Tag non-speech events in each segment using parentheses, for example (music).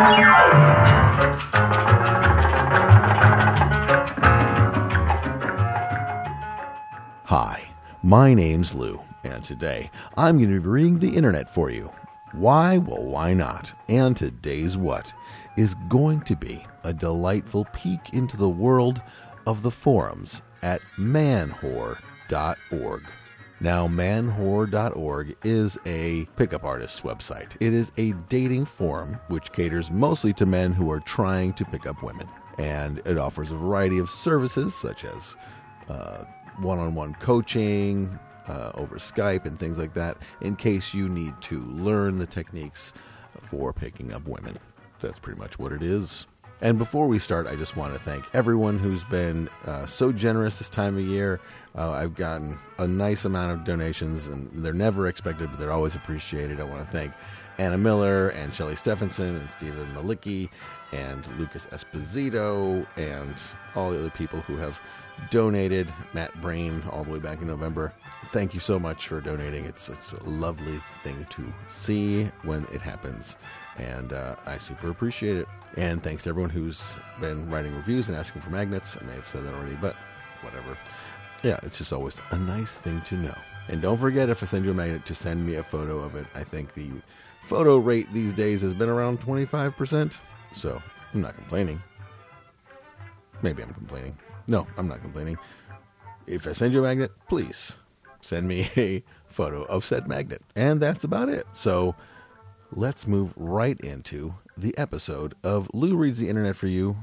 Hi, my name's Lou, and today I'm going to be reading the internet for you. Why? Well, why not? And today's what is going to be a delightful peek into the world of the forums at manwhore.org. Now, manwhore.org is a pickup artist's website. It is a dating forum which caters mostly to men who are trying to pick up women. And it offers a variety of services such as one on one coaching uh, over Skype and things like that in case you need to learn the techniques for picking up women. That's pretty much what it is. And before we start, I just want to thank everyone who's been uh, so generous this time of year. Uh, I've gotten a nice amount of donations, and they're never expected, but they're always appreciated. I want to thank Anna Miller and Shelley Stephenson and Stephen Malicki and Lucas Esposito and all the other people who have donated. Matt Brain, all the way back in November. Thank you so much for donating. It's, it's a lovely thing to see when it happens, and uh, I super appreciate it. And thanks to everyone who's been writing reviews and asking for magnets. I may have said that already, but whatever. Yeah, it's just always a nice thing to know. And don't forget, if I send you a magnet, to send me a photo of it. I think the photo rate these days has been around 25%, so I'm not complaining. Maybe I'm complaining. No, I'm not complaining. If I send you a magnet, please send me (laughs) a photo of said magnet. And that's about it. So let's move right into the episode of Lou Reads the Internet for You,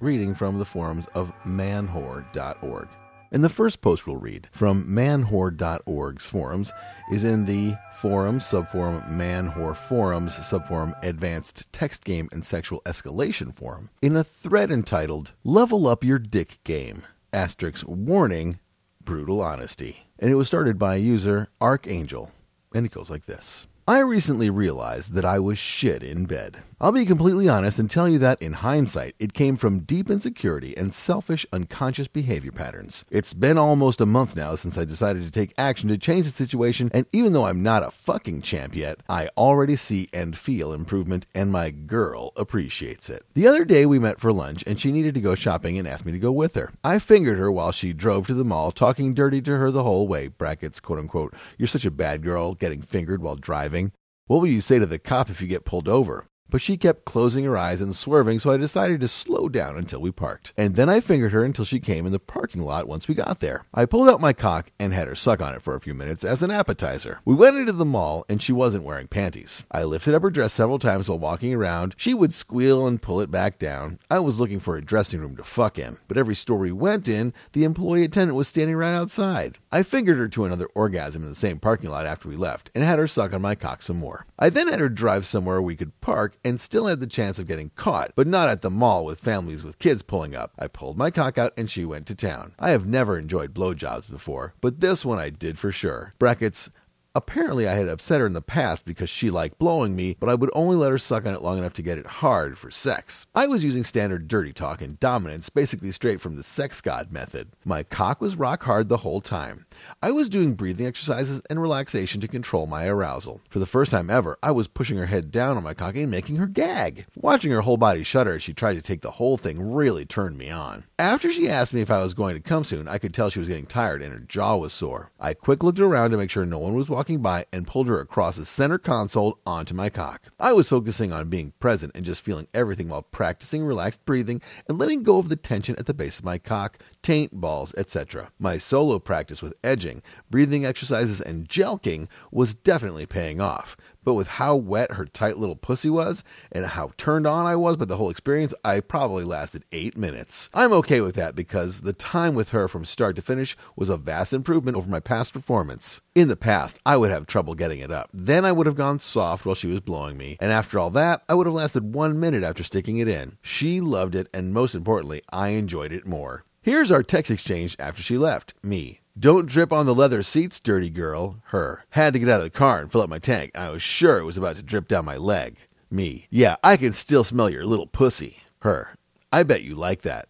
reading from the forums of manwhore.org. And the first post we'll read from manwhore.org's forums is in the forum, subforum Manwhore Forums, subforum Advanced Text Game and Sexual Escalation Forum, in a thread entitled Level Up Your Dick Game. Asterisk warning, brutal honesty. And it was started by user Archangel. And it goes like this. I recently realized that I was shit in bed. I'll be completely honest and tell you that, in hindsight, it came from deep insecurity and selfish, unconscious behavior patterns. It's been almost a month now since I decided to take action to change the situation, and even though I'm not a fucking champ yet, I already see and feel improvement, and my girl appreciates it. The other day we met for lunch, and she needed to go shopping and asked me to go with her. I fingered her while she drove to the mall, talking dirty to her the whole way. Brackets, quote unquote, you're such a bad girl getting fingered while driving. What will you say to the cop if you get pulled over? But she kept closing her eyes and swerving, so I decided to slow down until we parked. And then I fingered her until she came in the parking lot once we got there. I pulled out my cock and had her suck on it for a few minutes as an appetizer. We went into the mall and she wasn't wearing panties. I lifted up her dress several times while walking around. She would squeal and pull it back down. I was looking for a dressing room to fuck in, but every store we went in, the employee attendant was standing right outside. I fingered her to another orgasm in the same parking lot after we left and had her suck on my cock some more. I then had her drive somewhere we could park and still had the chance of getting caught, but not at the mall with families with kids pulling up. I pulled my cock out and she went to town. I have never enjoyed blowjobs before, but this one I did for sure. Brackets. Apparently, I had upset her in the past because she liked blowing me, but I would only let her suck on it long enough to get it hard for sex. I was using standard dirty talk and dominance, basically straight from the sex god method. My cock was rock hard the whole time. I was doing breathing exercises and relaxation to control my arousal. For the first time ever, I was pushing her head down on my cock and making her gag. Watching her whole body shudder as she tried to take the whole thing really turned me on. After she asked me if I was going to come soon, I could tell she was getting tired and her jaw was sore. I quick looked around to make sure no one was walking by and pulled her across the center console onto my cock. I was focusing on being present and just feeling everything while practicing relaxed breathing and letting go of the tension at the base of my cock, taint, balls, etc. My solo practice with edging, breathing exercises, and jelqing was definitely paying off. But with how wet her tight little pussy was and how turned on I was by the whole experience, I probably lasted eight minutes. I'm okay with that because the time with her from start to finish was a vast improvement over my past performance. In the past, I would have trouble getting it up. Then I would have gone soft while she was blowing me, and after all that, I would have lasted one minute after sticking it in. She loved it, and most importantly, I enjoyed it more. Here's our text exchange after she left. Me. Don't drip on the leather seats, dirty girl. Her. Had to get out of the car and fill up my tank. I was sure it was about to drip down my leg. Me. Yeah, I can still smell your little pussy. Her. I bet you like that.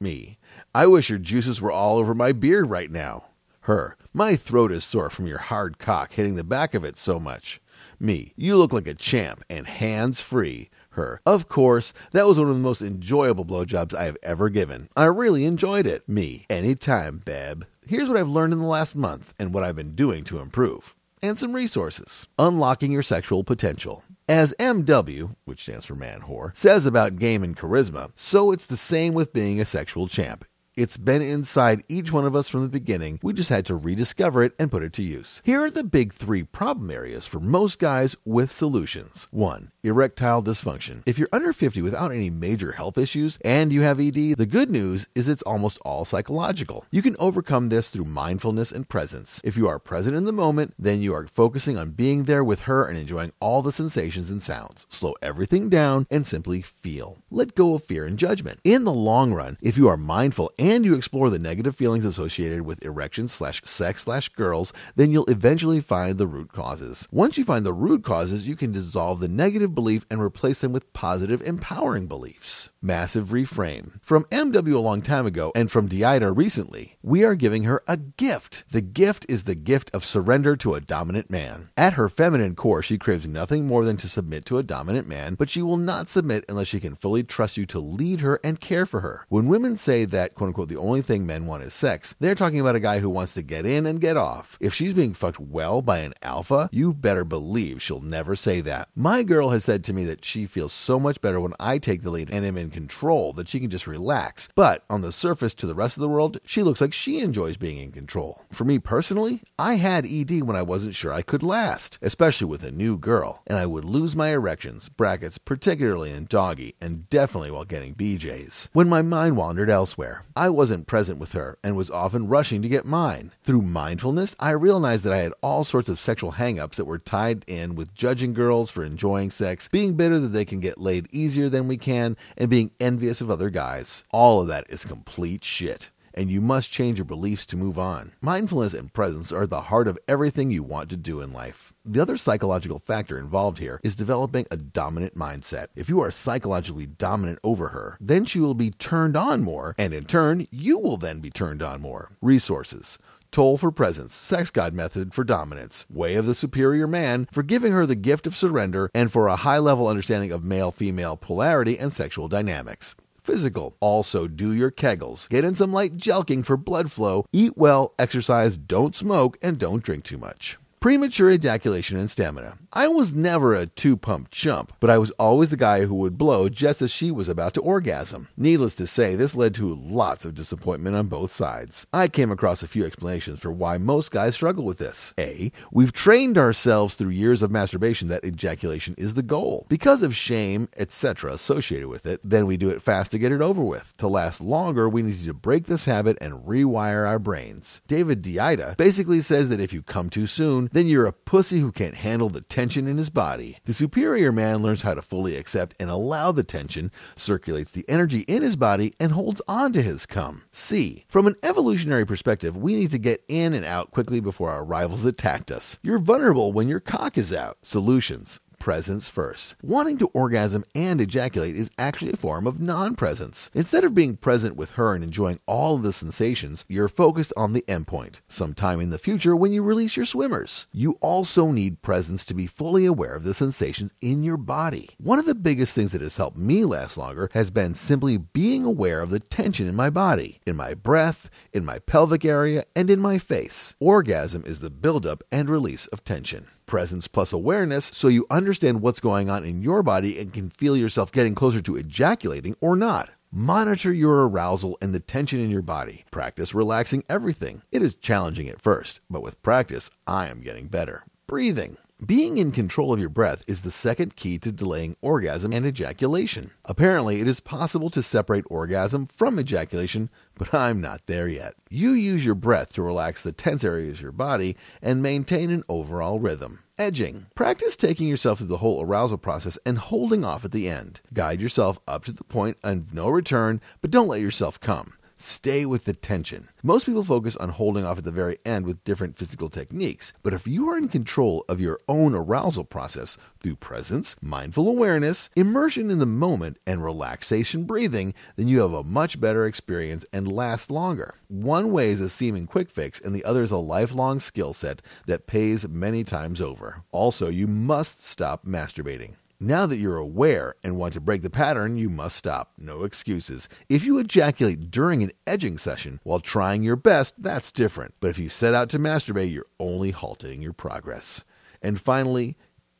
Me. I wish your juices were all over my beard right now. Her. My throat is sore from your hard cock hitting the back of it so much. Me. You look like a champ and hands free. her. Of course, that was one of the most enjoyable blowjobs I have ever given. I really enjoyed it. Me. Anytime, Beb. Here's what I've learned in the last month and what I've been doing to improve. And some resources. Unlocking your sexual potential. As MW, which stands for man whore, says about game and charisma, so it's the same with being a sexual champ. It's been inside each one of us from the beginning. We just had to rediscover it and put it to use. Here are the big three problem areas for most guys with solutions. 1. Erectile dysfunction. If you're under 50 without any major health issues and you have ED, the good news is it's almost all psychological. You can overcome this through mindfulness and presence. If you are present in the moment, then you are focusing on being there with her and enjoying all the sensations and sounds. Slow everything down and simply feel. Let go of fear and judgment. In the long run, if you are mindful you explore the negative feelings associated with erections slash sex slash girls, then you'll eventually find the root causes. Once you find the root causes, you can dissolve the negative belief and replace them with positive, empowering beliefs. Massive reframe. From MW a long time ago and from Deida recently, we are giving her a gift. The gift is the gift of surrender to a dominant man. At her feminine core, she craves nothing more than to submit to a dominant man, but she will not submit unless she can fully trust you to lead her and care for her. When women say that, quote unquote, the only thing men want is sex, they're talking about a guy who wants to get in and get off. If she's being fucked well by an alpha, you better believe she'll never say that. My girl has said to me that she feels so much better when I take the lead and am in control that she can just relax. But on the surface to the rest of the world, she looks like she enjoys being in control. For me personally, I had ED when I wasn't sure I could last, especially with a new girl, and I would lose my erections, brackets, particularly in doggy, and definitely while getting BJs. When my mind wandered elsewhere, wasn't present with her and was often rushing to get mine. Through mindfulness, I realized that I had all sorts of sexual hangups that were tied in with judging girls for enjoying sex, being bitter that they can get laid easier than we can, and being envious of other guys. All of that is complete shit and you must change your beliefs to move on. Mindfulness and presence are at the heart of everything you want to do in life. The other psychological factor involved here is developing a dominant mindset. If you are psychologically dominant over her, then she will be turned on more, and in turn, you will then be turned on more. Resources. Tolle for presence, sex god method for dominance, way of the superior man for giving her the gift of surrender, and for a high level understanding of male female polarity and sexual dynamics physical. Also, do your kegels. Get in some light jelqing for blood flow. Eat well, exercise, don't smoke, and don't drink too much. Premature ejaculation and stamina. I was never a two pump chump, but I was always the guy who would blow just as she was about to orgasm. Needless to say, this led to lots of disappointment on both sides. I came across a few explanations for why most guys struggle with this. A. We've trained ourselves through years of masturbation that ejaculation is the goal. Because of shame, etc., associated with it, then we do it fast to get it over with. To last longer, we need to break this habit and rewire our brains. David Deida basically says that if you come too soon, then you're a pussy who can't handle the tension in his body. The superior man learns how to fully accept and allow the tension, circulates the energy in his body, and holds on to his cum. C. From an evolutionary perspective, we need to get in and out quickly before our rivals attacked us. You're vulnerable when your cock is out. Solutions presence first. Wanting to orgasm and ejaculate is actually a form of non presence. Instead of being present with her and enjoying all of the sensations, you're focused on the endpoint, sometime in the future when you release your swimmers. You also need presence to be fully aware of the sensations in your body. One of the biggest things that has helped me last longer has been simply being aware of the tension in my body, in my breath, in my pelvic area, and in my face. Orgasm is the buildup and release of tension presence plus awareness so you understand what's going on in your body and can feel yourself getting closer to ejaculating or not. Monitor your arousal and the tension in your body. Practice relaxing everything. It is challenging at first, but with practice, I am getting better. Breathing. Being in control of your breath is the second key to delaying orgasm and ejaculation. Apparently, it is possible to separate orgasm from ejaculation, but I'm not there yet. You use your breath to relax the tense areas of your body and maintain an overall rhythm. Edging. Practice taking yourself through the whole arousal process and holding off at the end. Guide yourself up to the point of no return, but don't let yourself come. Stay with the tension. Most people focus on holding off at the very end with different physical techniques, but if you are in control of your own arousal process through presence, mindful awareness, immersion in the moment, and relaxation breathing, then you have a much better experience and last longer. One way is a seeming quick fix, and the other is a lifelong skill set that pays many times over. Also, you must stop masturbating. Now that you're aware and want to break the pattern, you must stop. No excuses. If you ejaculate during an edging session while trying your best, that's different. But if you set out to masturbate, you're only halting your progress. And finally,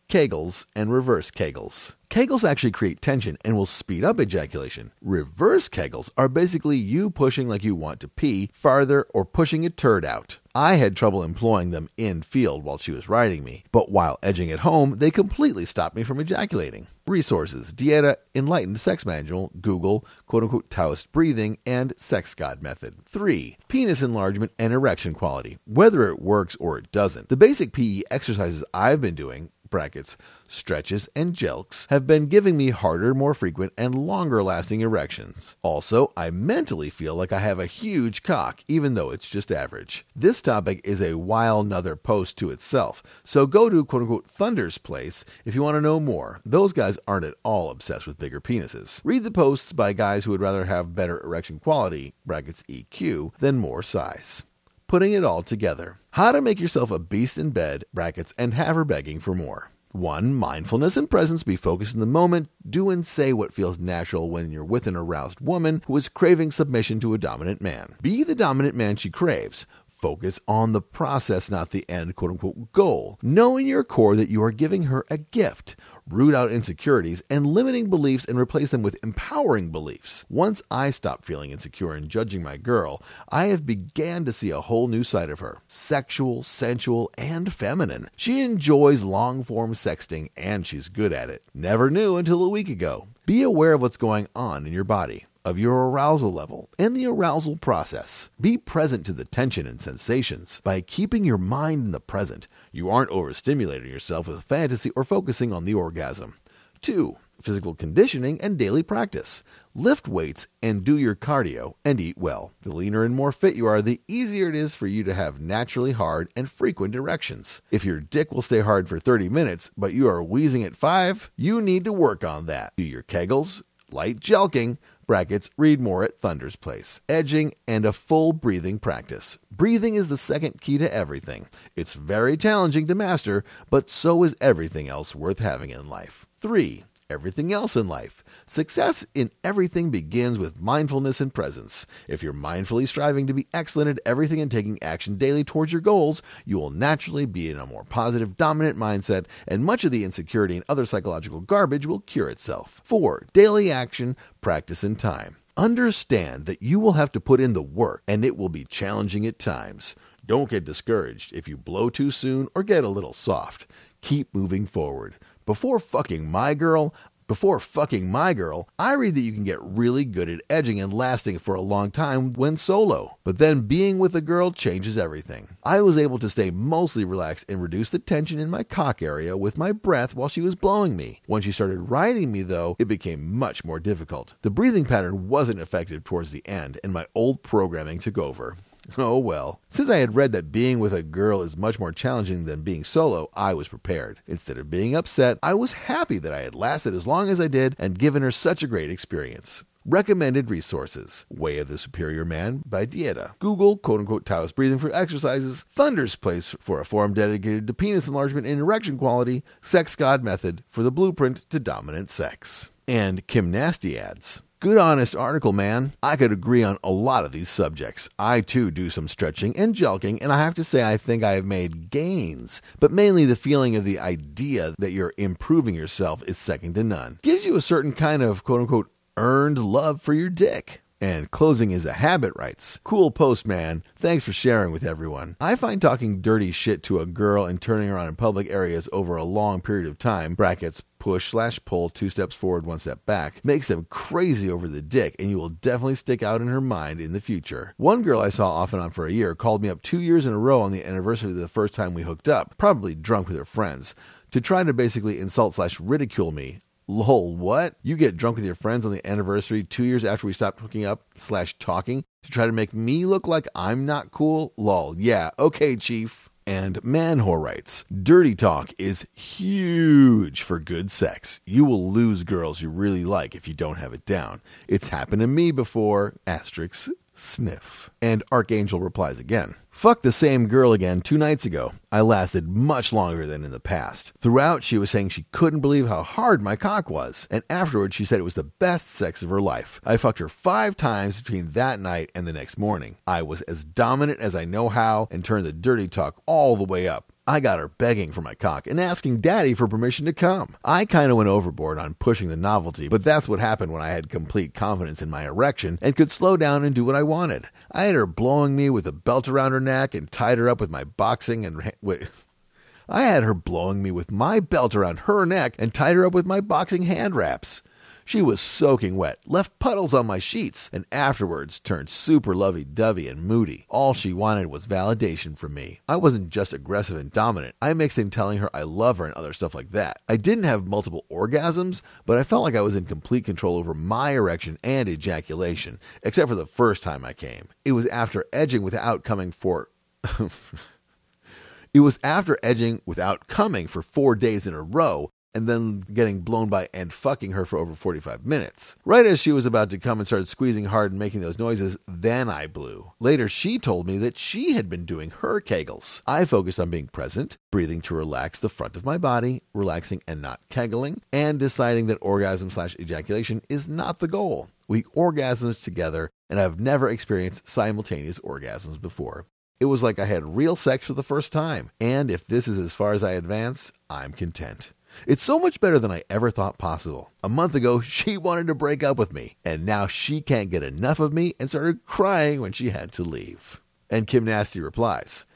Kegels and reverse Kegels. Kegels actually create tension and will speed up ejaculation. Reverse Kegels are basically you pushing like you want to pee farther or pushing a turd out. I had trouble employing them in field while she was riding me, but while edging at home, they completely stopped me from ejaculating. Resources Deida Enlightened Sex Manual, Google, quote unquote Taoist breathing, and Sex God Method. 3. Penis enlargement and erection quality. Whether it works or it doesn't, the basic PE exercises I've been doing brackets, stretches, and jelqs have been giving me harder, more frequent, and longer lasting erections. Also, I mentally feel like I have a huge cock, even though it's just average. This topic is a while another post to itself, so go to quote unquote Thunder's place if you want to know more. Those guys aren't at all obsessed with bigger penises. Read the posts by guys who would rather have better erection quality, brackets EQ, than more size putting it all together. How to make yourself a beast in bed, brackets, and have her begging for more. 1. Mindfulness and presence. Be focused in the moment. Do and say what feels natural when you're with an aroused woman who is craving submission to a dominant man. Be the dominant man she craves. Focus on the process, not the end quote unquote goal. Know in your core that you are giving her a gift root out insecurities and limiting beliefs and replace them with empowering beliefs. Once I stopped feeling insecure and judging my girl, I have began to see a whole new side of her. Sexual, sensual, and feminine. She enjoys long-form sexting and she's good at it. Never knew until a week ago. Be aware of what's going on in your body of your arousal level and the arousal process. Be present to the tension and sensations. By keeping your mind in the present, you aren't overstimulating yourself with fantasy or focusing on the orgasm. 2. Physical conditioning and daily practice. Lift weights and do your cardio and eat well. The leaner and more fit you are, the easier it is for you to have naturally hard and frequent erections. If your dick will stay hard for 30 minutes, but you are wheezing at 5, you need to work on that. Do your kegels, light jelqing, brackets, read more at Thunder's Place. Edging and a full breathing practice. Breathing is the second key to everything. It's very challenging to master, but so is everything else worth having in life. 3. Everything else in life. Success in everything begins with mindfulness and presence. If you're mindfully striving to be excellent at everything and taking action daily towards your goals, you will naturally be in a more positive, dominant mindset, and much of the insecurity and other psychological garbage will cure itself. 4. Daily action, practice, and time. Understand that you will have to put in the work and it will be challenging at times. Don't get discouraged if you blow too soon or get a little soft. Keep moving forward. Before fucking my girl, before fucking my girl, I read that you can get really good at edging and lasting for a long time when solo. But then being with a girl changes everything. I was able to stay mostly relaxed and reduce the tension in my cock area with my breath while she was blowing me. When she started riding me, though, it became much more difficult. The breathing pattern wasn't effective towards the end, and my old programming took over. (laughs) Oh well. Since I had read that being with a girl is much more challenging than being solo, I was prepared. Instead of being upset, I was happy that I had lasted as long as I did and given her such a great experience. Recommended resources Way of the Superior Man by Deida. Google, quote unquote, Taoist breathing for exercises. Thunder's Place for a forum dedicated to penis enlargement and erection quality. Sex God Method for the blueprint to dominant sex. And Kim Nasty adds. Good honest article, man. I could agree on a lot of these subjects. I too do some stretching and jelqing, and I have to say I think I have made gains. But mainly the feeling of the idea that you're improving yourself is second to none. Gives you a certain kind of quote unquote earned love for your dick. And closing is a habit, writes. Cool post, man. Thanks for sharing with everyone. I find talking dirty shit to a girl and turning around in public areas over a long period of time, brackets, push slash pull two steps forward, one step back, makes them crazy over the dick, and you will definitely stick out in her mind in the future. One girl I saw off and on for a year called me up two years in a row on the anniversary of the first time we hooked up, probably drunk with her friends, to try to basically insult slash ridicule me Lol, what? You get drunk with your friends on the anniversary two years after we stopped hooking up slash talking to try to make me look like I'm not cool? Lol, yeah, okay, chief. And Manhor writes, Dirty talk is huge for good sex. You will lose girls you really like if you don't have it down. It's happened to me before, asterisks. Sniff. And Archangel replies again. Fuck the same girl again two nights ago. I lasted much longer than in the past. Throughout, she was saying she couldn't believe how hard my cock was, and afterwards, she said it was the best sex of her life. I fucked her five times between that night and the next morning. I was as dominant as I know how and turned the dirty talk all the way up. I got her begging for my cock and asking daddy for permission to come. I kind of went overboard on pushing the novelty, but that's what happened when I had complete confidence in my erection and could slow down and do what I wanted. I had her blowing me with a belt around her neck and tied her up with my boxing and. Wait. I had her blowing me with my belt around her neck and tied her up with my boxing hand wraps. She was soaking wet, left puddles on my sheets, and afterwards turned super lovey dovey and moody. All she wanted was validation from me. I wasn't just aggressive and dominant, I mixed in telling her I love her and other stuff like that. I didn't have multiple orgasms, but I felt like I was in complete control over my erection and ejaculation, except for the first time I came. It was after edging without coming for. (laughs) It was after edging without coming for four days in a row and then getting blown by and fucking her for over 45 minutes. Right as she was about to come and started squeezing hard and making those noises, then I blew. Later, she told me that she had been doing her kegels. I focused on being present, breathing to relax the front of my body, relaxing and not kegling, and deciding that orgasm slash ejaculation is not the goal. We orgasms together, and I've never experienced simultaneous orgasms before. It was like I had real sex for the first time, and if this is as far as I advance, I'm content. It's so much better than I ever thought possible. A month ago, she wanted to break up with me, and now she can't get enough of me and started crying when she had to leave. And Kim Nasty replies,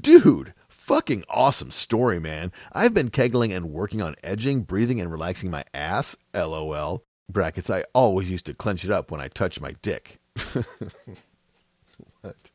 Dude, fucking awesome story, man. I've been kegling and working on edging, breathing, and relaxing my ass. LOL. Brackets, I always used to clench it up when I touched my dick. (laughs) what?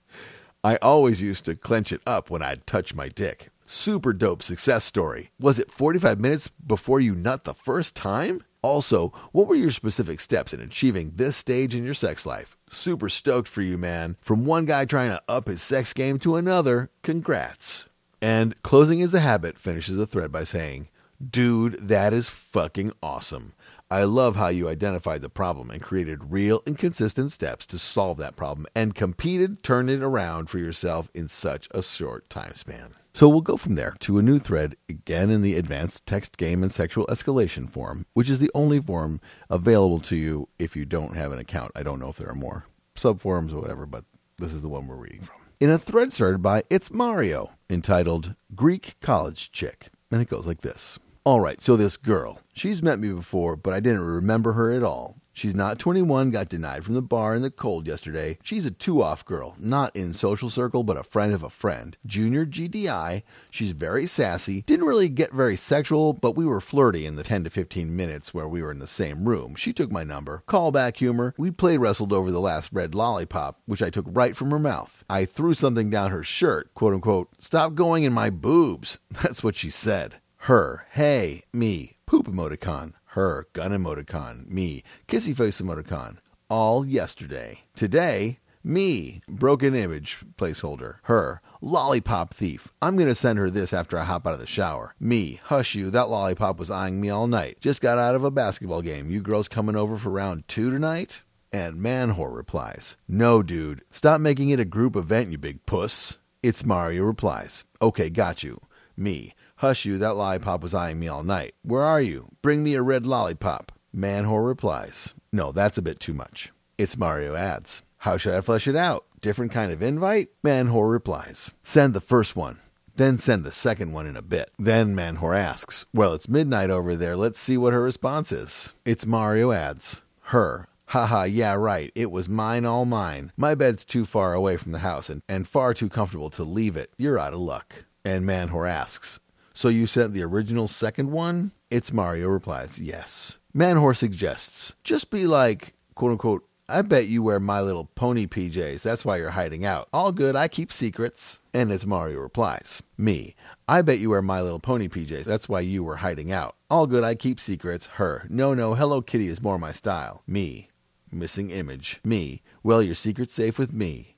I always used to clench it up when I'd touch my dick. Super dope success story. Was it 45 minutes before you nut the first time? Also, what were your specific steps in achieving this stage in your sex life? Super stoked for you, man. From one guy trying to up his sex game to another, congrats. And closing is a habit finishes the thread by saying, Dude, that is fucking awesome. I love how you identified the problem and created real and consistent steps to solve that problem and competed, turned it around for yourself in such a short time span. So we'll go from there to a new thread, again in the advanced text game and sexual escalation forum, which is the only forum available to you if you don't have an account. I don't know if there are more subforums or whatever, but this is the one we're reading from. In a thread started by It's Mario, entitled Greek College Chick. And it goes like this. All right, so this girl, she's met me before, but I didn't remember her at all. She's not 21, got denied from the bar in the cold yesterday. She's a two off girl, not in social circle, but a friend of a friend. Junior GDI. She's very sassy. Didn't really get very sexual, but we were flirty in the 10 to 15 minutes where we were in the same room. She took my number. Callback humor. We play wrestled over the last red lollipop, which I took right from her mouth. I threw something down her shirt, quote unquote, stop going in my boobs. (laughs) That's what she said. Her, hey, me, poop emoticon her, gun emoticon, me, kissy face emoticon, all yesterday. Today, me, broken image placeholder, her, lollipop thief. I'm gonna send her this after I hop out of the shower. Me, hush you, that lollipop was eyeing me all night. Just got out of a basketball game. You girls coming over for round two tonight? And Manhor replies, No, dude, stop making it a group event, you big puss. It's Mario replies, Okay, got you. Me, Hush you, that lollipop was eyeing me all night. Where are you? Bring me a red lollipop. Manhor replies, No, that's a bit too much. It's Mario adds, How should I flesh it out? Different kind of invite? Manhor replies, Send the first one. Then send the second one in a bit. Then Manhor asks, Well, it's midnight over there. Let's see what her response is. It's Mario adds, Her. Haha, yeah, right. It was mine, all mine. My bed's too far away from the house and, and far too comfortable to leave it. You're out of luck. And Manhor asks, so you sent the original second one? It's Mario replies, Yes. Manhor suggests, Just be like, quote unquote, I bet you wear My Little Pony PJs. That's why you're hiding out. All good, I keep secrets. And it's Mario replies, Me. I bet you wear My Little Pony PJs. That's why you were hiding out. All good, I keep secrets. Her. No, no, Hello Kitty is more my style. Me. Missing image. Me. Well, your secret's safe with me.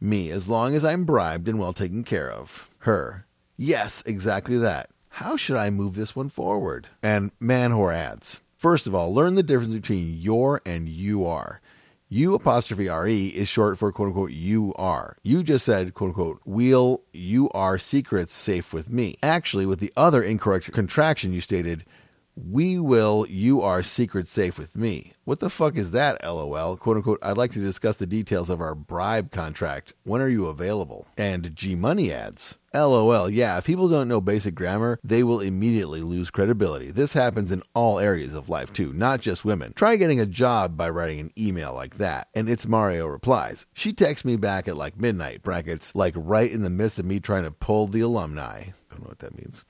Me, as long as I'm bribed and well taken care of. Her. Yes, exactly that. How should I move this one forward? And Manhor adds First of all, learn the difference between your and you are. U apostrophe RE is short for quote unquote you are. You just said quote unquote we'll you are secrets safe with me. Actually, with the other incorrect contraction, you stated we will, you are secret safe with me. What the fuck is that, lol? Quote unquote, I'd like to discuss the details of our bribe contract. When are you available? And G Money adds, lol, yeah, if people don't know basic grammar, they will immediately lose credibility. This happens in all areas of life too, not just women. Try getting a job by writing an email like that. And it's Mario replies. She texts me back at like midnight, brackets, like right in the midst of me trying to pull the alumni. I don't know what that means.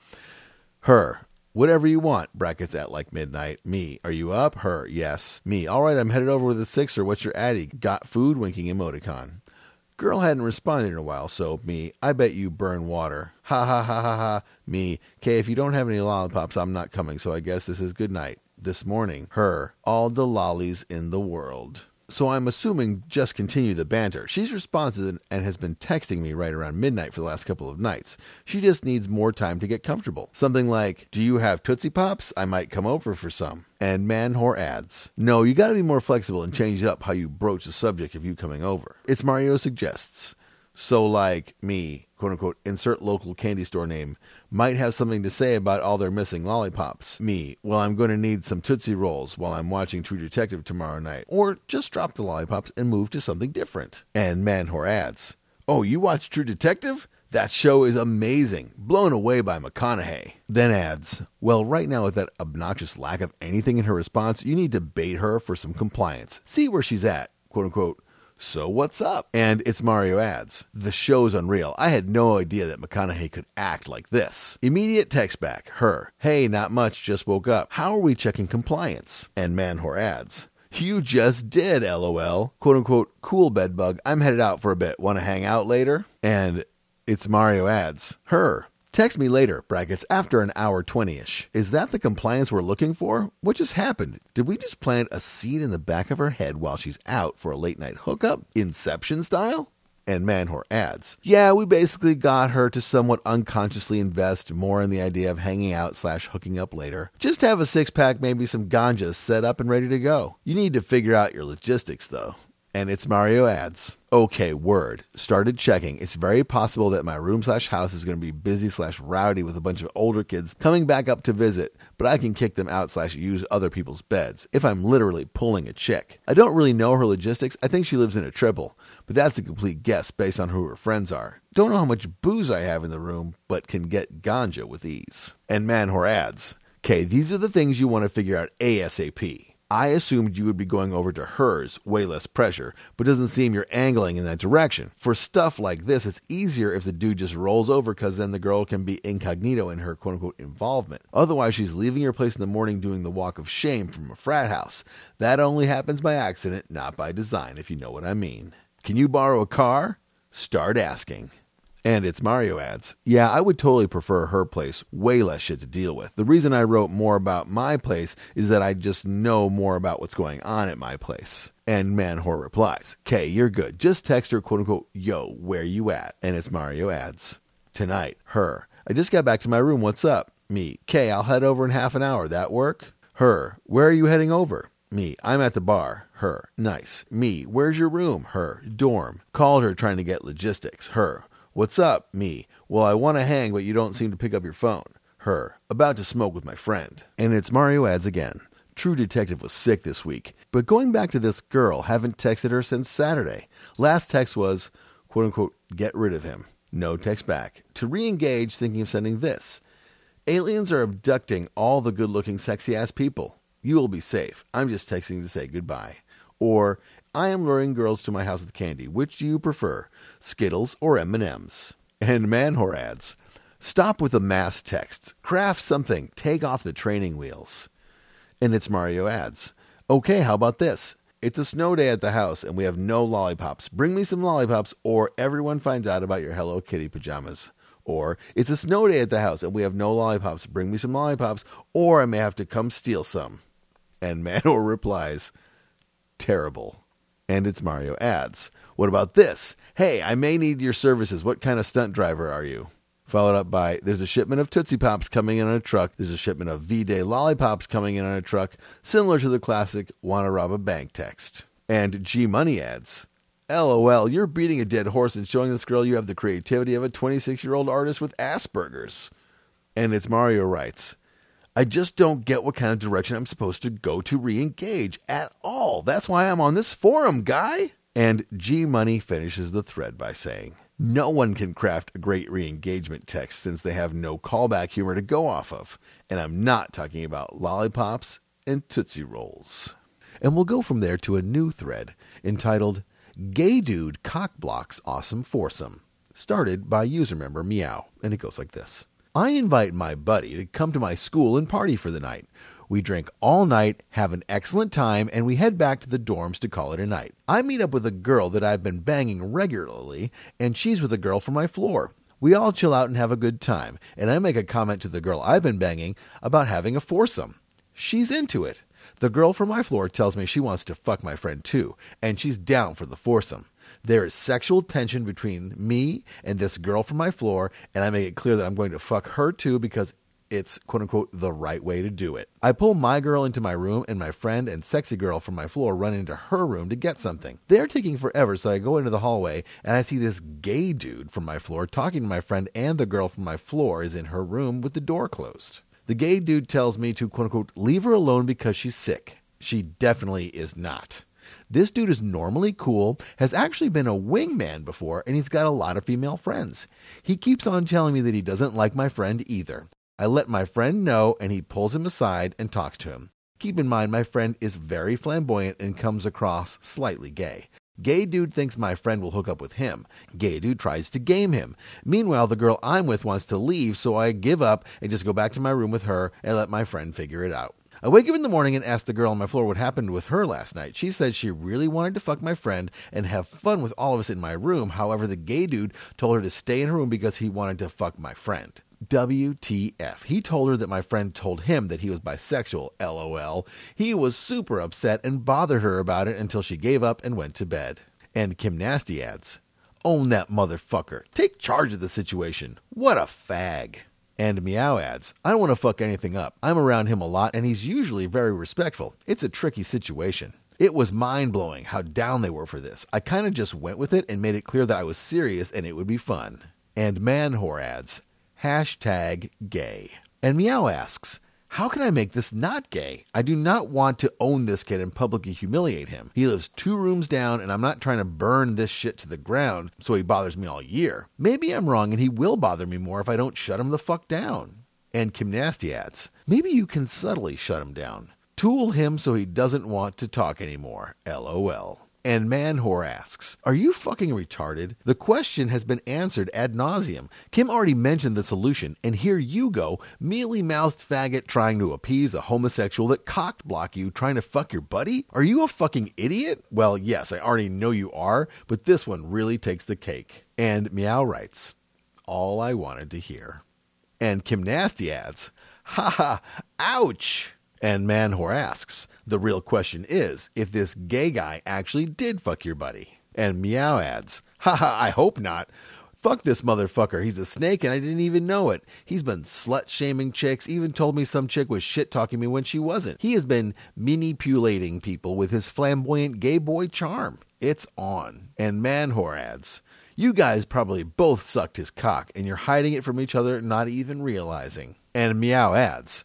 Her, Whatever you want, brackets at like midnight. Me, are you up? Her, yes. Me, all right, I'm headed over with a sixer. What's your addy? Got food? Winking emoticon. Girl hadn't responded in a while, so me, I bet you burn water. Ha ha ha ha ha. Me, K, if you don't have any lollipops, I'm not coming, so I guess this is good night. This morning, her, all the lollies in the world so I'm assuming just continue the banter. She's responsive and has been texting me right around midnight for the last couple of nights. She just needs more time to get comfortable. Something like, Do you have Tootsie Pops? I might come over for some. And Manhor adds, No, you gotta be more flexible and change it up how you broach the subject of you coming over. It's Mario suggests. So, like me, quote unquote, insert local candy store name, might have something to say about all their missing lollipops. Me, well, I'm going to need some Tootsie Rolls while I'm watching True Detective tomorrow night. Or just drop the lollipops and move to something different. And Manhor adds, Oh, you watch True Detective? That show is amazing, blown away by McConaughey. Then adds, Well, right now, with that obnoxious lack of anything in her response, you need to bait her for some compliance. See where she's at, quote unquote, so what's up? And it's Mario adds. The show's unreal. I had no idea that McConaughey could act like this. Immediate text back. Her. Hey, not much, just woke up. How are we checking compliance? And Manhor adds. You just did, lol. Quote unquote, cool bedbug. I'm headed out for a bit. Want to hang out later? And it's Mario adds. Her. Text me later, brackets, after an hour 20 ish. Is that the compliance we're looking for? What just happened? Did we just plant a seed in the back of her head while she's out for a late night hookup? Inception style? And Manhor adds, Yeah, we basically got her to somewhat unconsciously invest more in the idea of hanging out slash hooking up later. Just have a six pack, maybe some ganja set up and ready to go. You need to figure out your logistics though and it's Mario adds. Okay, word. Started checking. It's very possible that my room slash house is going to be busy slash rowdy with a bunch of older kids coming back up to visit, but I can kick them out slash use other people's beds if I'm literally pulling a chick. I don't really know her logistics. I think she lives in a triple, but that's a complete guess based on who her friends are. Don't know how much booze I have in the room, but can get ganja with ease. And Manhor adds. Okay, these are the things you want to figure out ASAP. I assumed you would be going over to hers, way less pressure, but doesn't seem you're angling in that direction. For stuff like this, it's easier if the dude just rolls over because then the girl can be incognito in her quote unquote involvement. Otherwise, she's leaving your place in the morning doing the walk of shame from a frat house. That only happens by accident, not by design, if you know what I mean. Can you borrow a car? Start asking and it's Mario adds. Yeah, I would totally prefer her place, way less shit to deal with. The reason I wrote more about my place is that I just know more about what's going on at my place. And Manhor replies, K, you're good. Just text her, quote unquote, yo, where you at? And it's Mario adds. Tonight, her. I just got back to my room. What's up? Me. Kay, I'll head over in half an hour. That work? Her. Where are you heading over? Me. I'm at the bar. Her. Nice. Me. Where's your room? Her. Dorm. Called her trying to get logistics. Her. What's up? Me. Well, I want to hang, but you don't seem to pick up your phone. Her. About to smoke with my friend. And it's Mario adds again. True Detective was sick this week, but going back to this girl, haven't texted her since Saturday. Last text was, quote unquote, get rid of him. No text back. To re engage, thinking of sending this Aliens are abducting all the good looking, sexy ass people. You will be safe. I'm just texting to say goodbye. Or, I am luring girls to my house with candy. Which do you prefer? Skittles, or M&Ms. And Manhor adds, Stop with the mass texts. Craft something. Take off the training wheels. And it's Mario adds, Okay, how about this? It's a snow day at the house and we have no lollipops. Bring me some lollipops or everyone finds out about your Hello Kitty pajamas. Or it's a snow day at the house and we have no lollipops. Bring me some lollipops or I may have to come steal some. And Manhor (laughs) replies, Terrible. And it's Mario adds, What about this? Hey, I may need your services. What kind of stunt driver are you? Followed up by There's a shipment of Tootsie Pops coming in on a truck. There's a shipment of V Day lollipops coming in on a truck, similar to the classic Wanna Rob a Bank text. And G Money adds, LOL, you're beating a dead horse and showing this girl you have the creativity of a 26 year old artist with Asperger's. And it's Mario writes, I just don't get what kind of direction I'm supposed to go to re engage at all. That's why I'm on this forum, guy. And G Money finishes the thread by saying, No one can craft a great re engagement text since they have no callback humor to go off of. And I'm not talking about lollipops and Tootsie Rolls. And we'll go from there to a new thread entitled Gay Dude Cockblocks Awesome Foursome, started by user member Meow. And it goes like this I invite my buddy to come to my school and party for the night. We drink all night, have an excellent time, and we head back to the dorms to call it a night. I meet up with a girl that I've been banging regularly, and she's with a girl from my floor. We all chill out and have a good time, and I make a comment to the girl I've been banging about having a foursome. She's into it. The girl from my floor tells me she wants to fuck my friend too, and she's down for the foursome. There is sexual tension between me and this girl from my floor, and I make it clear that I'm going to fuck her too because it's quote unquote the right way to do it. I pull my girl into my room, and my friend and sexy girl from my floor run into her room to get something. They're taking forever, so I go into the hallway and I see this gay dude from my floor talking to my friend, and the girl from my floor is in her room with the door closed. The gay dude tells me to quote unquote leave her alone because she's sick. She definitely is not. This dude is normally cool, has actually been a wingman before, and he's got a lot of female friends. He keeps on telling me that he doesn't like my friend either. I let my friend know, and he pulls him aside and talks to him. Keep in mind, my friend is very flamboyant and comes across slightly gay. Gay dude thinks my friend will hook up with him. Gay dude tries to game him. Meanwhile, the girl I'm with wants to leave, so I give up and just go back to my room with her and let my friend figure it out. I wake up in the morning and ask the girl on my floor what happened with her last night. She said she really wanted to fuck my friend and have fun with all of us in my room. However, the gay dude told her to stay in her room because he wanted to fuck my friend. WTF. He told her that my friend told him that he was bisexual. LOL. He was super upset and bothered her about it until she gave up and went to bed. And Kim Nasty adds, Own that motherfucker. Take charge of the situation. What a fag. And Meow adds, I don't want to fuck anything up. I'm around him a lot and he's usually very respectful. It's a tricky situation. It was mind blowing how down they were for this. I kind of just went with it and made it clear that I was serious and it would be fun. And Manhor adds, hashtag gay. And Meow asks, how can I make this not gay? I do not want to own this kid and publicly humiliate him. He lives two rooms down, and I'm not trying to burn this shit to the ground so he bothers me all year. Maybe I'm wrong, and he will bother me more if I don't shut him the fuck down. And Kim Nasty adds, maybe you can subtly shut him down. Tool him so he doesn't want to talk anymore. LOL. And Manhor asks, Are you fucking retarded? The question has been answered ad nauseum. Kim already mentioned the solution, and here you go, mealy mouthed faggot trying to appease a homosexual that cocked block you trying to fuck your buddy? Are you a fucking idiot? Well, yes, I already know you are, but this one really takes the cake. And Meow writes, All I wanted to hear. And Kim Nasty adds, Ha ha, ouch! And Manhor asks, the real question is if this gay guy actually did fuck your buddy. And Meow adds, haha, I hope not. Fuck this motherfucker. He's a snake and I didn't even know it. He's been slut shaming chicks, even told me some chick was shit talking me when she wasn't. He has been manipulating people with his flamboyant gay boy charm. It's on. And Manhor adds, You guys probably both sucked his cock and you're hiding it from each other, not even realizing. And Meow adds,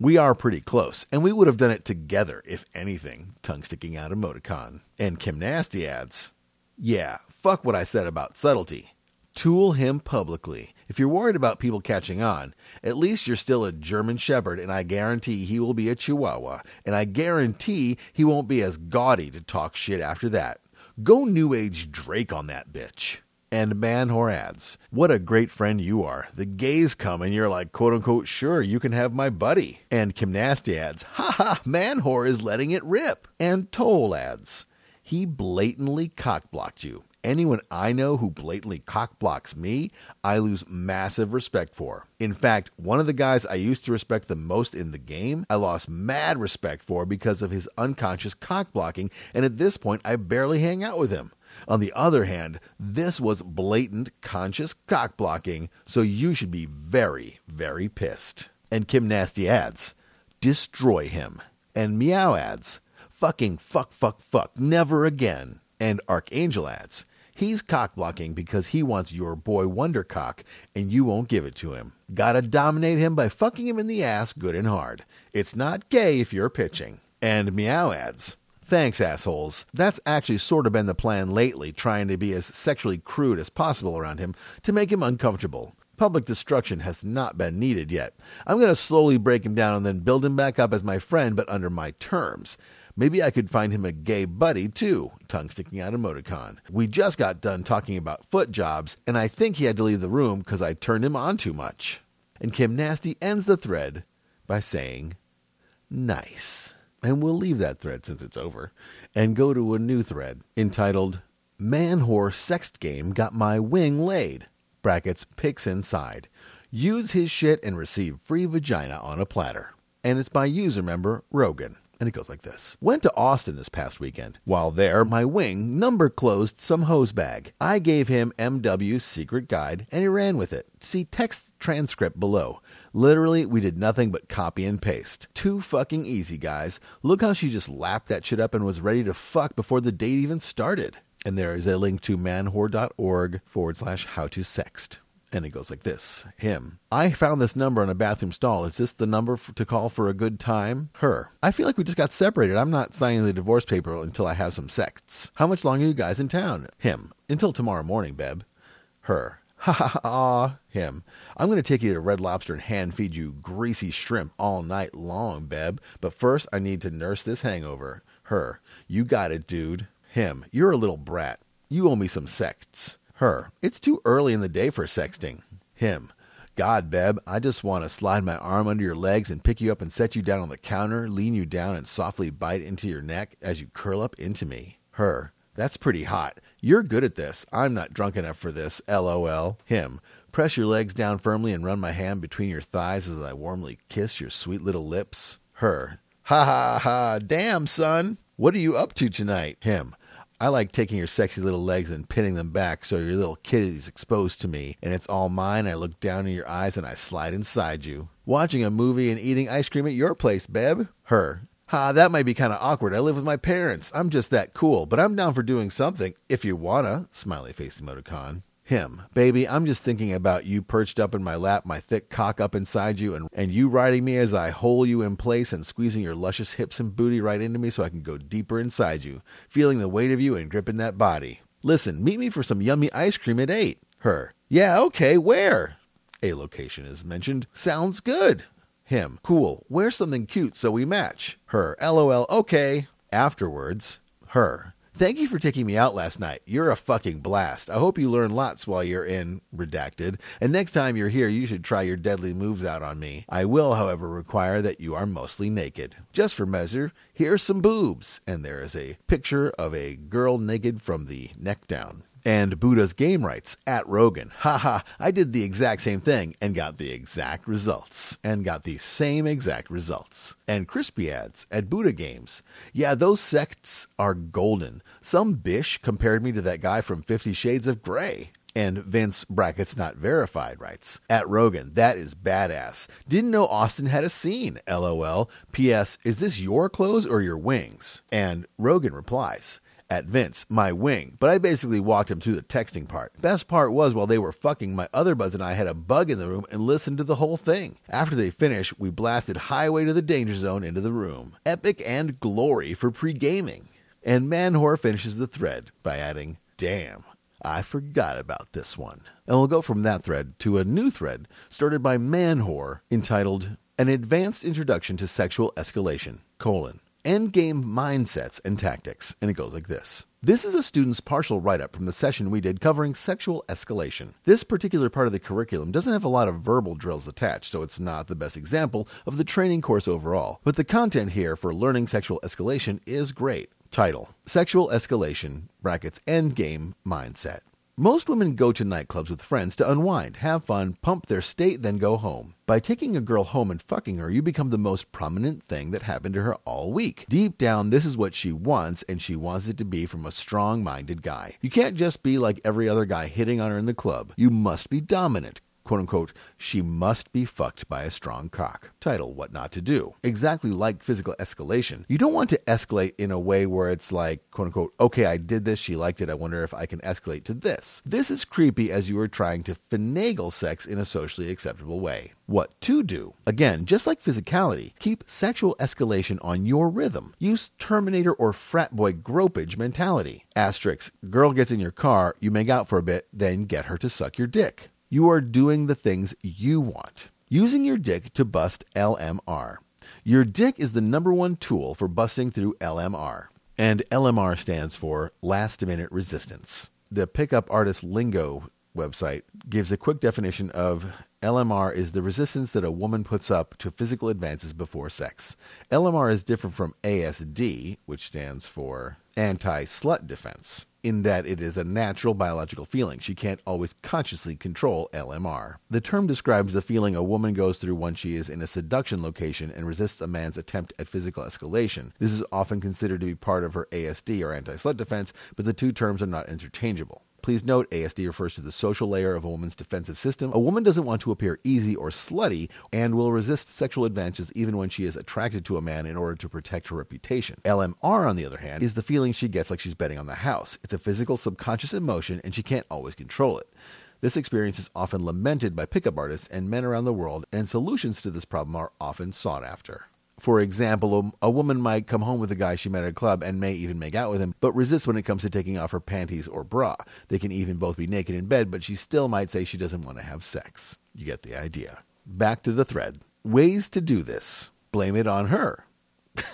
we are pretty close, and we would have done it together, if anything. Tongue sticking out emoticon. And Kim Nasty adds, Yeah, fuck what I said about subtlety. Tool him publicly. If you're worried about people catching on, at least you're still a German Shepherd, and I guarantee he will be a Chihuahua, and I guarantee he won't be as gaudy to talk shit after that. Go New Age Drake on that bitch. And Manhor adds, What a great friend you are. The gays come and you're like, quote unquote, sure, you can have my buddy. And adds, Ha ha, Manhor is letting it rip. And Toll adds, He blatantly cockblocked you. Anyone I know who blatantly cockblocks me, I lose massive respect for. In fact, one of the guys I used to respect the most in the game, I lost mad respect for because of his unconscious cockblocking, and at this point, I barely hang out with him. On the other hand, this was blatant conscious cock blocking, so you should be very, very pissed. And Kim Nasty adds, destroy him. And Meow adds, fucking fuck, fuck, fuck, never again. And Archangel adds, He's cock blocking because he wants your boy Wondercock and you won't give it to him. Gotta dominate him by fucking him in the ass good and hard. It's not gay if you're pitching. And Meow adds, Thanks, assholes. That's actually sort of been the plan lately, trying to be as sexually crude as possible around him to make him uncomfortable. Public destruction has not been needed yet. I'm going to slowly break him down and then build him back up as my friend, but under my terms. Maybe I could find him a gay buddy too. Tongue sticking out emoticon. We just got done talking about foot jobs, and I think he had to leave the room because I turned him on too much. And Kim Nasty ends the thread by saying, Nice. And we'll leave that thread since it's over and go to a new thread entitled Man Whore Sext Game Got My Wing Laid. Brackets, pics inside. Use his shit and receive free vagina on a platter. And it's by user member Rogan. And it goes like this Went to Austin this past weekend. While there, my wing number closed some hose bag. I gave him MW's secret guide and he ran with it. See text transcript below. Literally, we did nothing but copy and paste. Too fucking easy, guys. Look how she just lapped that shit up and was ready to fuck before the date even started. And there is a link to manwhore.org forward slash how to sext. And it goes like this Him. I found this number on a bathroom stall. Is this the number to call for a good time? Her. I feel like we just got separated. I'm not signing the divorce paper until I have some sects. How much longer you guys in town? Him. Until tomorrow morning, Beb. Her. (laughs) Ha ha ha. Him. I'm going to take you to Red Lobster and hand feed you greasy shrimp all night long, Beb. But first, I need to nurse this hangover. Her. You got it, dude. Him. You're a little brat. You owe me some sects. Her. It's too early in the day for sexting. Him. God, Beb, I just want to slide my arm under your legs and pick you up and set you down on the counter, lean you down, and softly bite into your neck as you curl up into me. Her. That's pretty hot. You're good at this. I'm not drunk enough for this. LOL. Him. Press your legs down firmly and run my hand between your thighs as I warmly kiss your sweet little lips. Her. Ha ha ha. Damn, son. What are you up to tonight? Him. I like taking your sexy little legs and pinning them back so your little kitty is exposed to me, and it's all mine. I look down in your eyes and I slide inside you. Watching a movie and eating ice cream at your place, Beb. Her. Ha, that might be kind of awkward. I live with my parents. I'm just that cool, but I'm down for doing something if you wanna. Smiley face emoticon. Him. Baby, I'm just thinking about you perched up in my lap, my thick cock up inside you, and, and you riding me as I hole you in place and squeezing your luscious hips and booty right into me so I can go deeper inside you, feeling the weight of you and gripping that body. Listen, meet me for some yummy ice cream at 8. Her. Yeah, okay, where? A location is mentioned. Sounds good. Him. Cool. Wear something cute so we match. Her. LOL. Okay. Afterwards. Her. Thank you for taking me out last night. You're a fucking blast. I hope you learn lots while you're in Redacted, and next time you're here, you should try your deadly moves out on me. I will, however, require that you are mostly naked. Just for measure, here's some boobs. And there is a picture of a girl naked from the neck down. And Buddha's Game Writes at Rogan. Haha, I did the exact same thing and got the exact results. And got the same exact results. And Crispy adds at Buddha Games. Yeah, those sects are golden. Some bish compared me to that guy from Fifty Shades of Grey. And Vince brackets not verified writes at Rogan, that is badass. Didn't know Austin had a scene. LOL. P.S. Is this your clothes or your wings? And Rogan replies, at Vince, my wing, but I basically walked him through the texting part. Best part was while they were fucking, my other buds and I had a bug in the room and listened to the whole thing. After they finished, we blasted Highway to the Danger Zone into the room. Epic and glory for pre gaming. And Manwhore finishes the thread by adding, Damn, I forgot about this one. And we'll go from that thread to a new thread started by Manwhore entitled An Advanced Introduction to Sexual Escalation, colon, endgame mindsets and tactics. And it goes like this. This is a student's partial write up from the session we did covering sexual escalation. This particular part of the curriculum doesn't have a lot of verbal drills attached, so it's not the best example of the training course overall. But the content here for learning sexual escalation is great. Title Sexual Escalation, brackets, Endgame Mindset. Most women go to nightclubs with friends to unwind, have fun, pump their state, then go home. By taking a girl home and fucking her, you become the most prominent thing that happened to her all week. Deep down, this is what she wants, and she wants it to be from a strong minded guy. You can't just be like every other guy hitting on her in the club. You must be dominant quote unquote, she must be fucked by a strong cock. Title, What Not to Do. Exactly like physical escalation, you don't want to escalate in a way where it's like, quote unquote, okay, I did this, she liked it, I wonder if I can escalate to this. This is creepy as you are trying to finagle sex in a socially acceptable way. What to do? Again, just like physicality, keep sexual escalation on your rhythm. Use Terminator or frat boy gropage mentality. Asterisk, girl gets in your car, you make out for a bit, then get her to suck your dick. You are doing the things you want. Using your dick to bust LMR. Your dick is the number one tool for busting through LMR. And LMR stands for last minute resistance. The pickup artist lingo website gives a quick definition of LMR is the resistance that a woman puts up to physical advances before sex. LMR is different from ASD, which stands for anti slut defense in that it is a natural biological feeling. She can't always consciously control LMR. The term describes the feeling a woman goes through when she is in a seduction location and resists a man's attempt at physical escalation. This is often considered to be part of her ASD or anti slut defense, but the two terms are not interchangeable. Please note ASD refers to the social layer of a woman's defensive system. A woman doesn't want to appear easy or slutty and will resist sexual advances even when she is attracted to a man in order to protect her reputation. LMR, on the other hand, is the feeling she gets like she's betting on the house. It's a physical subconscious emotion and she can't always control it. This experience is often lamented by pickup artists and men around the world, and solutions to this problem are often sought after. For example, a, a, woman might come home with a guy she met at a club and may even make out with him, but resists when it comes to taking off her panties or bra. They can even both be naked in bed, but she still might say she doesn't want to have sex. You get the idea. Back to the thread. Ways to do this. Blame it on her. (laughs)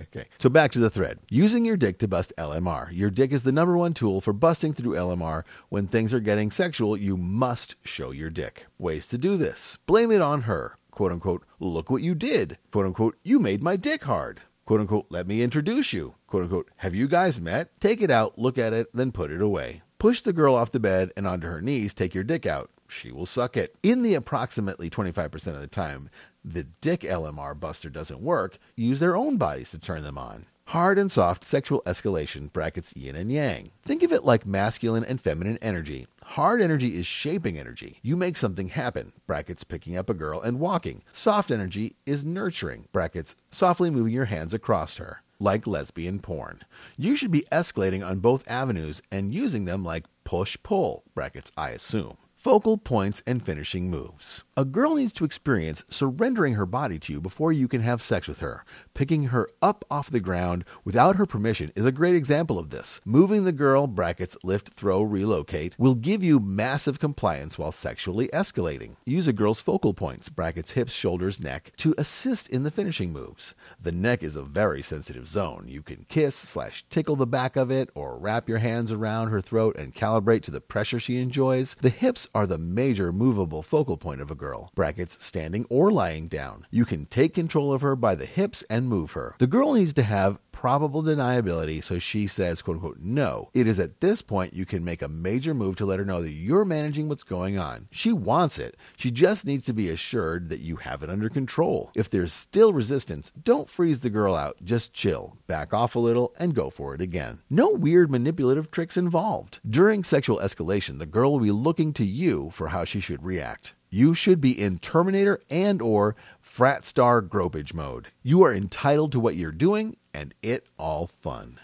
Okay. So back to the thread. Using your dick to bust LMR. Your dick is the number one tool for busting through LMR. When things are getting sexual, you must show your dick. Ways to do this. Blame it on her quote unquote, look what you did, quote unquote, you made my dick hard, quote unquote, let me introduce you, quote unquote, have you guys met? Take it out, look at it, then put it away. Push the girl off the bed and onto her knees, take your dick out. She will suck it. In the approximately 25% of the time the dick LMR buster doesn't work, use their own bodies to turn them on. Hard and soft sexual escalation brackets yin and yang. Think of it like masculine and feminine energy. Hard energy is shaping energy. You make something happen, brackets picking up a girl and walking. Soft energy is nurturing, brackets softly moving your hands across her, like lesbian porn. You should be escalating on both avenues and using them like push pull, brackets I assume focal points, and finishing moves. A girl needs to experience surrendering her body to you before you can have sex with her. Picking her up off the ground without her permission is a great example of this. Moving the girl, brackets, lift, throw, relocate, will give you massive compliance while sexually escalating. Use a girl's focal points, brackets, hips, shoulders, neck, to assist in the finishing moves. The neck is a very sensitive zone. You can kiss slash tickle the back of it or wrap your hands around her throat and calibrate to the pressure she enjoys. The hips are the major movable focal point of a girl, brackets standing or lying down. You can take control of her by the hips and move her. The girl needs to have probable deniability, so she says, quote unquote, no. It is at this point you can make a major move to let her know that you're managing what's going on. She wants it. She just needs to be assured that you have it under control. If there's still resistance, don't freeze the girl out. Just chill, back off a little, and go for it again. No weird manipulative tricks involved. During sexual escalation, the girl will be looking to you for how she should react. You should be in Terminator and or frat star gropage mode. You are entitled to what you're doing and it all fun.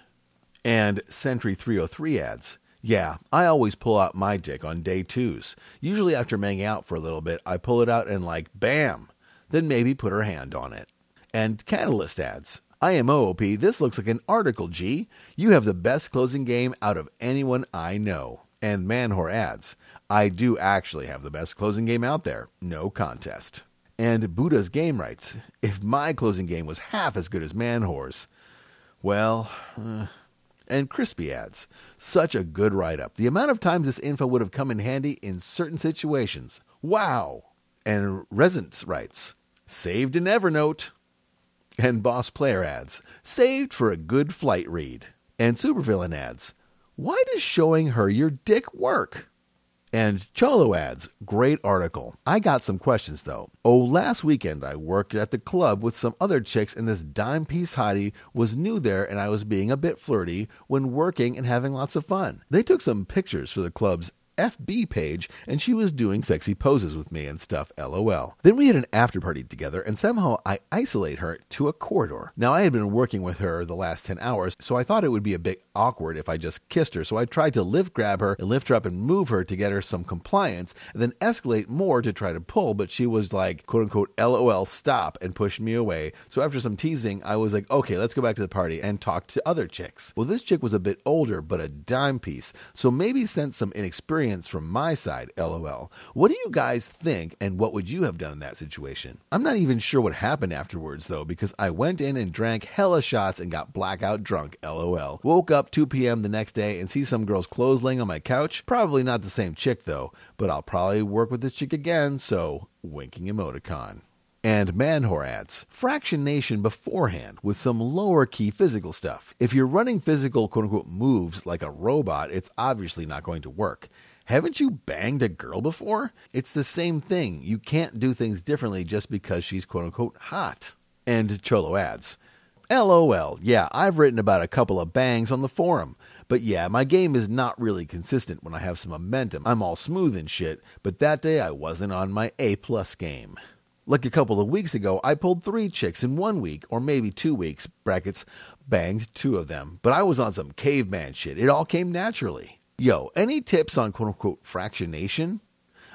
And Sentry 303 adds, yeah, I always pull out my dick on day twos. Usually after manging out for a little bit, I pull it out and like, bam, then maybe put her hand on it. And Catalyst adds, I am OOP, this looks like an article, G. You have the best closing game out of anyone I know. And Manwhore adds, I do actually have the best closing game out there. No contest. And Buddha's game writes, if my closing game was half as good as Manwhore's, well, uh, and Crispy adds, such a good write up. The amount of times this info would have come in handy in certain situations. Wow. And Resence writes, saved in Evernote. And Boss Player adds, saved for a good flight read. And Supervillain adds, why does showing her your dick work? And Cholo adds, great article. I got some questions though. Oh, last weekend I worked at the club with some other chicks, and this dime piece hottie was new there, and I was being a bit flirty when working and having lots of fun. They took some pictures for the club's FB page and she was doing sexy poses with me and stuff, lol. Then we had an after party together and somehow I isolate her to a corridor. Now I had been working with her the last 10 hours, so I thought it would be a bit awkward if I just kissed her, so I tried to lift grab her and lift her up and move her to get her some compliance, and then escalate more to try to pull, but she was like, quote unquote, lol, stop, and pushed me away. So after some teasing, I was like, okay, let's go back to the party and talk to other chicks. Well, this chick was a bit older, but a dime piece, so maybe sense some inexperience from my side, lol. What do you guys think, and what would you have done in that situation? I'm not even sure what happened afterwards, though, because I went in and drank hella shots and got blackout drunk, lol. Woke up 2 p.m. the next day and see some girl's clothes laying on my couch. Probably not the same chick, though, but I'll probably work with this chick again, so winking emoticon and Manwhore adds fractionation beforehand with some lower key physical stuff. If you're running physical quote unquote moves like a robot, it's obviously not going to work. Haven't you banged a girl before? It's the same thing. You can't do things differently just because she's quote unquote hot. And Cholo adds, LOL, yeah, I've written about a couple of bangs on the forum. But yeah, my game is not really consistent when I have some momentum. I'm all smooth and shit, but that day I wasn't on my A plus game. Like a couple of weeks ago, I pulled three chicks in one week, or maybe two weeks, brackets, banged two of them. But I was on some caveman shit. It all came naturally. Yo, any tips on quote unquote fractionation?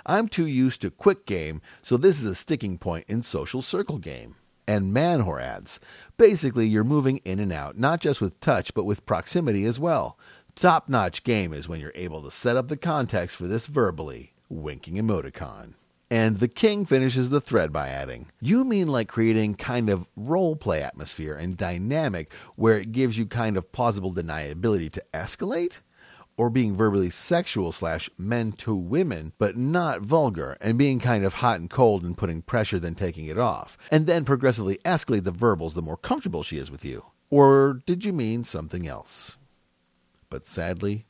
I'm too used to quick game, so this is a sticking point in social circle game. And Manwhore adds, basically you're moving in and out, not just with touch, but with proximity as well. Top notch game is when you're able to set up the context for this verbally. Winking emoticon. And the king finishes the thread by adding, You mean like creating kind of role play atmosphere and dynamic where it gives you kind of plausible deniability to escalate? Or being verbally sexual slash men to women, but not vulgar, and being kind of hot and cold and putting pressure then taking it off, and then progressively escalate the verbals the more comfortable she is with you? Or did you mean something else? But sadly,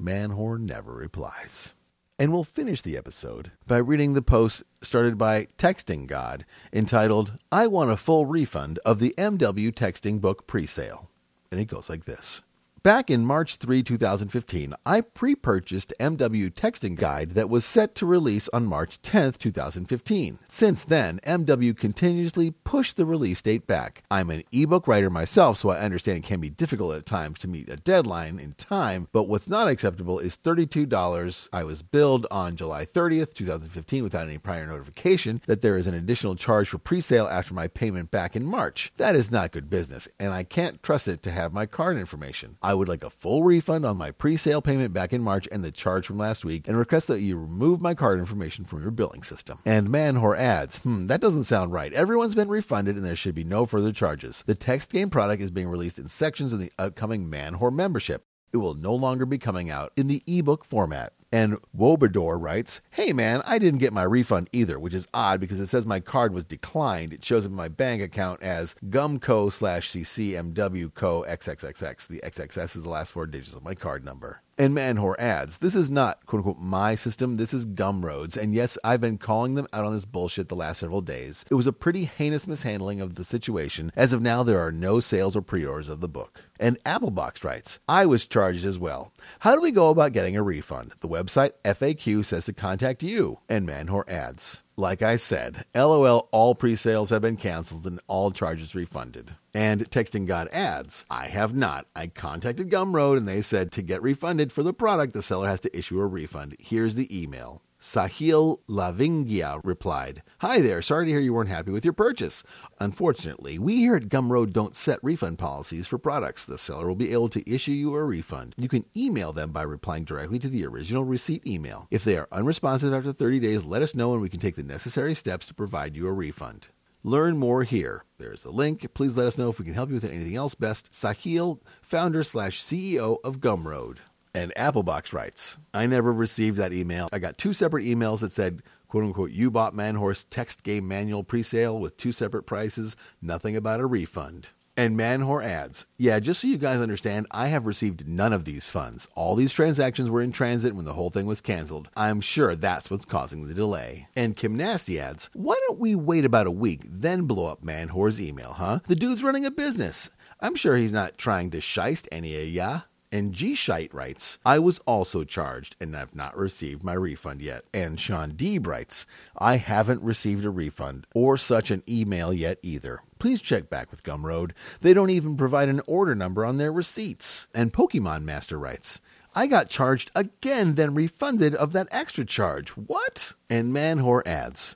Manwhore never replies. And we'll finish the episode by reading the post started by Texting God entitled, I Want a Full Refund of the MW Texting Book Presale. And it goes like this. Back in March 3, 2015, I pre purchased MW Texting Guide that was set to release on March 10, 2015. Since then, MW continuously pushed the release date back. I'm an ebook writer myself, so I understand it can be difficult at times to meet a deadline in time, but what's not acceptable is $32. I was billed on July 30th, 2015, without any prior notification that there is an additional charge for pre sale after my payment back in March. That is not good business, and I can't trust it to have my card information. I would like a full refund on my pre sale payment back in March and the charge from last week, and request that you remove my card information from your billing system. And Manwhore adds, hmm, that doesn't sound right. Everyone's been refunded and there should be no further charges. The text game product is being released in sections in the upcoming Manwhore membership. It will no longer be coming out in the ebook format. And Wobador writes, Hey man, I didn't get my refund either, which is odd because it says my card was declined. It shows up in my bank account as gumco slash ccmw co xxxx. The XXS is the last four digits of my card number. And Manwhore adds, This is not, quote unquote, my system. This is Gumroad's. And yes, I've been calling them out on this bullshit the last several days. It was a pretty heinous mishandling of the situation. As of now, there are no sales or pre orders of the book. And Applebox writes, I was charged as well. How do we go about getting a refund? The website FAQ says to contact you. And Manwhore adds, like I said, LOL, all pre sales have been canceled and all charges refunded. And Texting God adds, I have not. I contacted Gumroad and they said to get refunded for the product, the seller has to issue a refund. Here's the email. Sahil Lavingia replied, Hi there, sorry to hear you weren't happy with your purchase. Unfortunately, we here at Gumroad don't set refund policies for products. The seller will be able to issue you a refund. You can email them by replying directly to the original receipt email. If they are unresponsive after 30 days, let us know and we can take the necessary steps to provide you a refund. Learn more here. There's a link. Please let us know if we can help you with anything else. Best, Sahil, founder slash CEO of Gumroad. And Applebox writes, I never received that email. I got two separate emails that said, quote unquote, you bought Manwhore's text game manual presale with two separate prices, nothing about a refund. And Manwhore adds, Yeah, just so you guys understand, I have received none of these funds. All these transactions were in transit when the whole thing was canceled. I'm sure that's what's causing the delay. And Kim Nasty adds, Why don't we wait about a week, then blow up Manwhore's email, huh? The dude's running a business. I'm sure he's not trying to shyst any of ya. And G Shite writes, I was also charged and have not received my refund yet. And Sean Deeb writes, I haven't received a refund or such an email yet either. Please check back with Gumroad. They don't even provide an order number on their receipts. And Pokemon Master writes, I got charged again, then refunded of that extra charge. What? And Manwhore adds,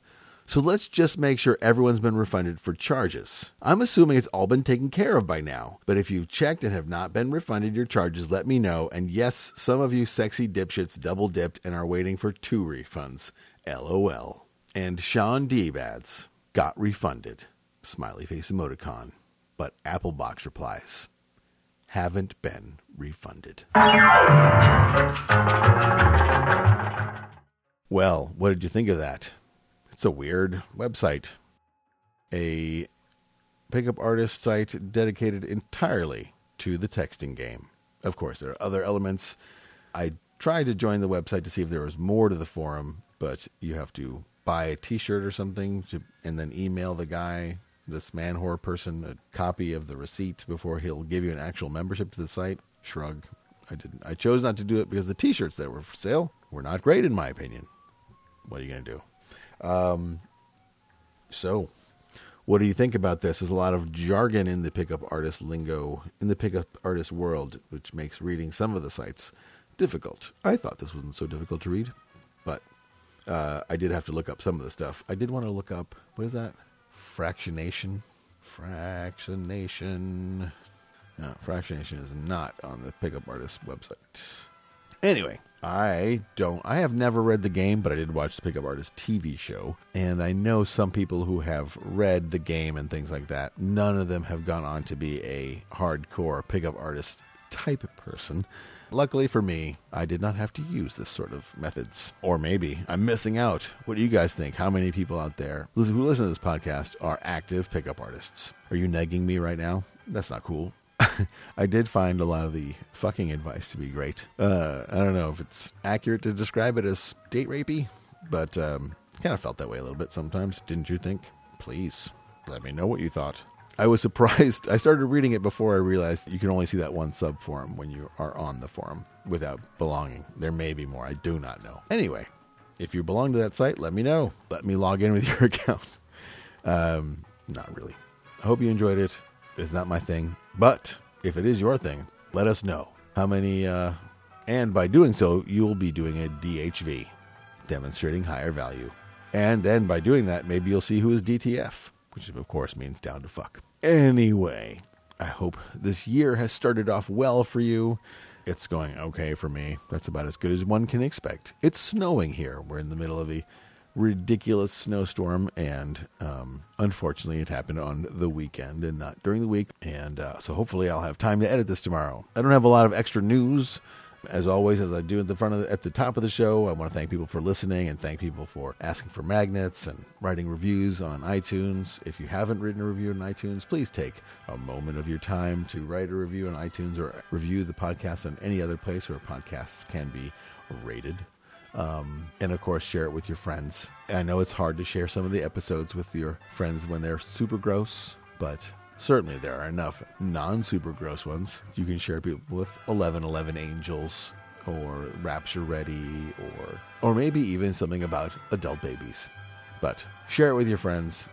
so let's just make sure everyone's been refunded for charges. I'm assuming it's all been taken care of by now, but if you've checked and have not been refunded your charges, let me know. And yes, some of you sexy dipshits double dipped and are waiting for two refunds. LOL. And Sean Deeb adds, got refunded. Smiley face emoticon. But Applebox replies, haven't been refunded. Well, what did you think of that? It's a weird website. A pickup artist site dedicated entirely to the texting game. Of course, there are other elements. I tried to join the website to see if there was more to the forum, but you have to buy a T-shirt or something to, and then email the guy, this manwhore person, a copy of the receipt before he'll give you an actual membership to the site. Shrug. I didn't. I chose not to do it because the T-shirts that were for sale were not great, in my opinion. What are you to do? Um, so, what do you think about this? There's a lot of jargon in the pickup artist lingo, in the pickup artist world, which makes reading some of the sites difficult. I thought this wasn't so difficult to read, but uh, I did have to look up some of the stuff. I did want to look up, what is that? Fractionation? Fractionation. No, fractionation is not on the pickup artist website. Anyway, I don't. I have never read the game, but I did watch the Pickup Artist TV show, and I know some people who have read the game and things like that. None of them have gone on to be a hardcore pickup artist type person. Luckily for me, I did not have to use this sort of methods. Or maybe I'm missing out. What do you guys think? How many people out there who listen to this podcast are active pickup artists? Are you negging me right now? That's not cool. (laughs) I did find a lot of the fucking advice to be great. Uh, I don't know if it's accurate to describe it as date rapey, but um, kind of felt that way a little bit sometimes. Didn't you think? Please let me know what you thought. I was (laughs) surprised. I started reading it before I realized you can only see that one sub forum when you are on the forum without belonging. There may be more. I do not know. Anyway, if you belong to that site, let me know. Let me log in with (laughs) your account. Um, not really. I hope you enjoyed it. It's not my thing. But if it is your thing, let us know how many. Uh, and by doing so, you will be doing a DHV, demonstrating higher value. And then by doing that, maybe you'll see who is DTF, which of course means down to fuck. Anyway, I hope this year has started off well for you. It's going okay for me. That's about as good as one can expect. It's snowing here. We're in the middle of a ridiculous snowstorm, and um, unfortunately, it happened on the weekend and not during the week. And uh, so, hopefully, I'll have time to edit this tomorrow. I don't have a lot of extra news. As always, as I do at the front of the, at the top of the show, I want to thank people for listening and thank people for asking for magnets and writing reviews on iTunes. If you haven't written a review on iTunes, please take a moment of your time to write a review on iTunes or review the podcast on any other place where podcasts can be rated. Um, and of course, share it with your friends. I know it's hard to share some of the episodes with your friends when they're super gross, but certainly there are enough non super gross ones you can share people with 1111 Angels or Rapture Ready or or maybe even something about adult babies. But share it with your friends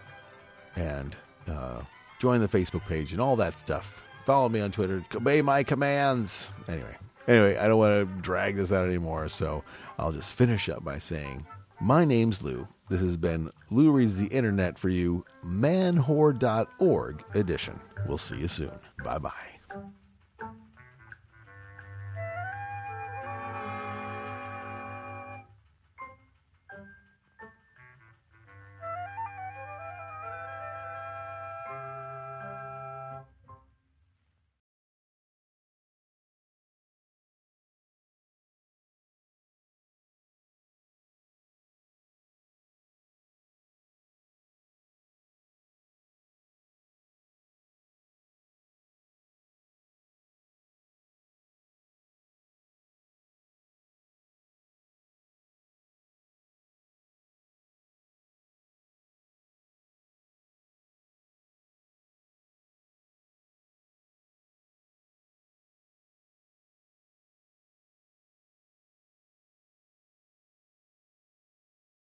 and uh, join the Facebook page and all that stuff. Follow me on Twitter. Obey my commands. Anyway, anyway, I don't want to drag this out anymore, so I'll just finish up by saying, My name's Lou. This has been Lou Reads the Internet for you, manwhore.org edition. We'll see you soon. Bye bye.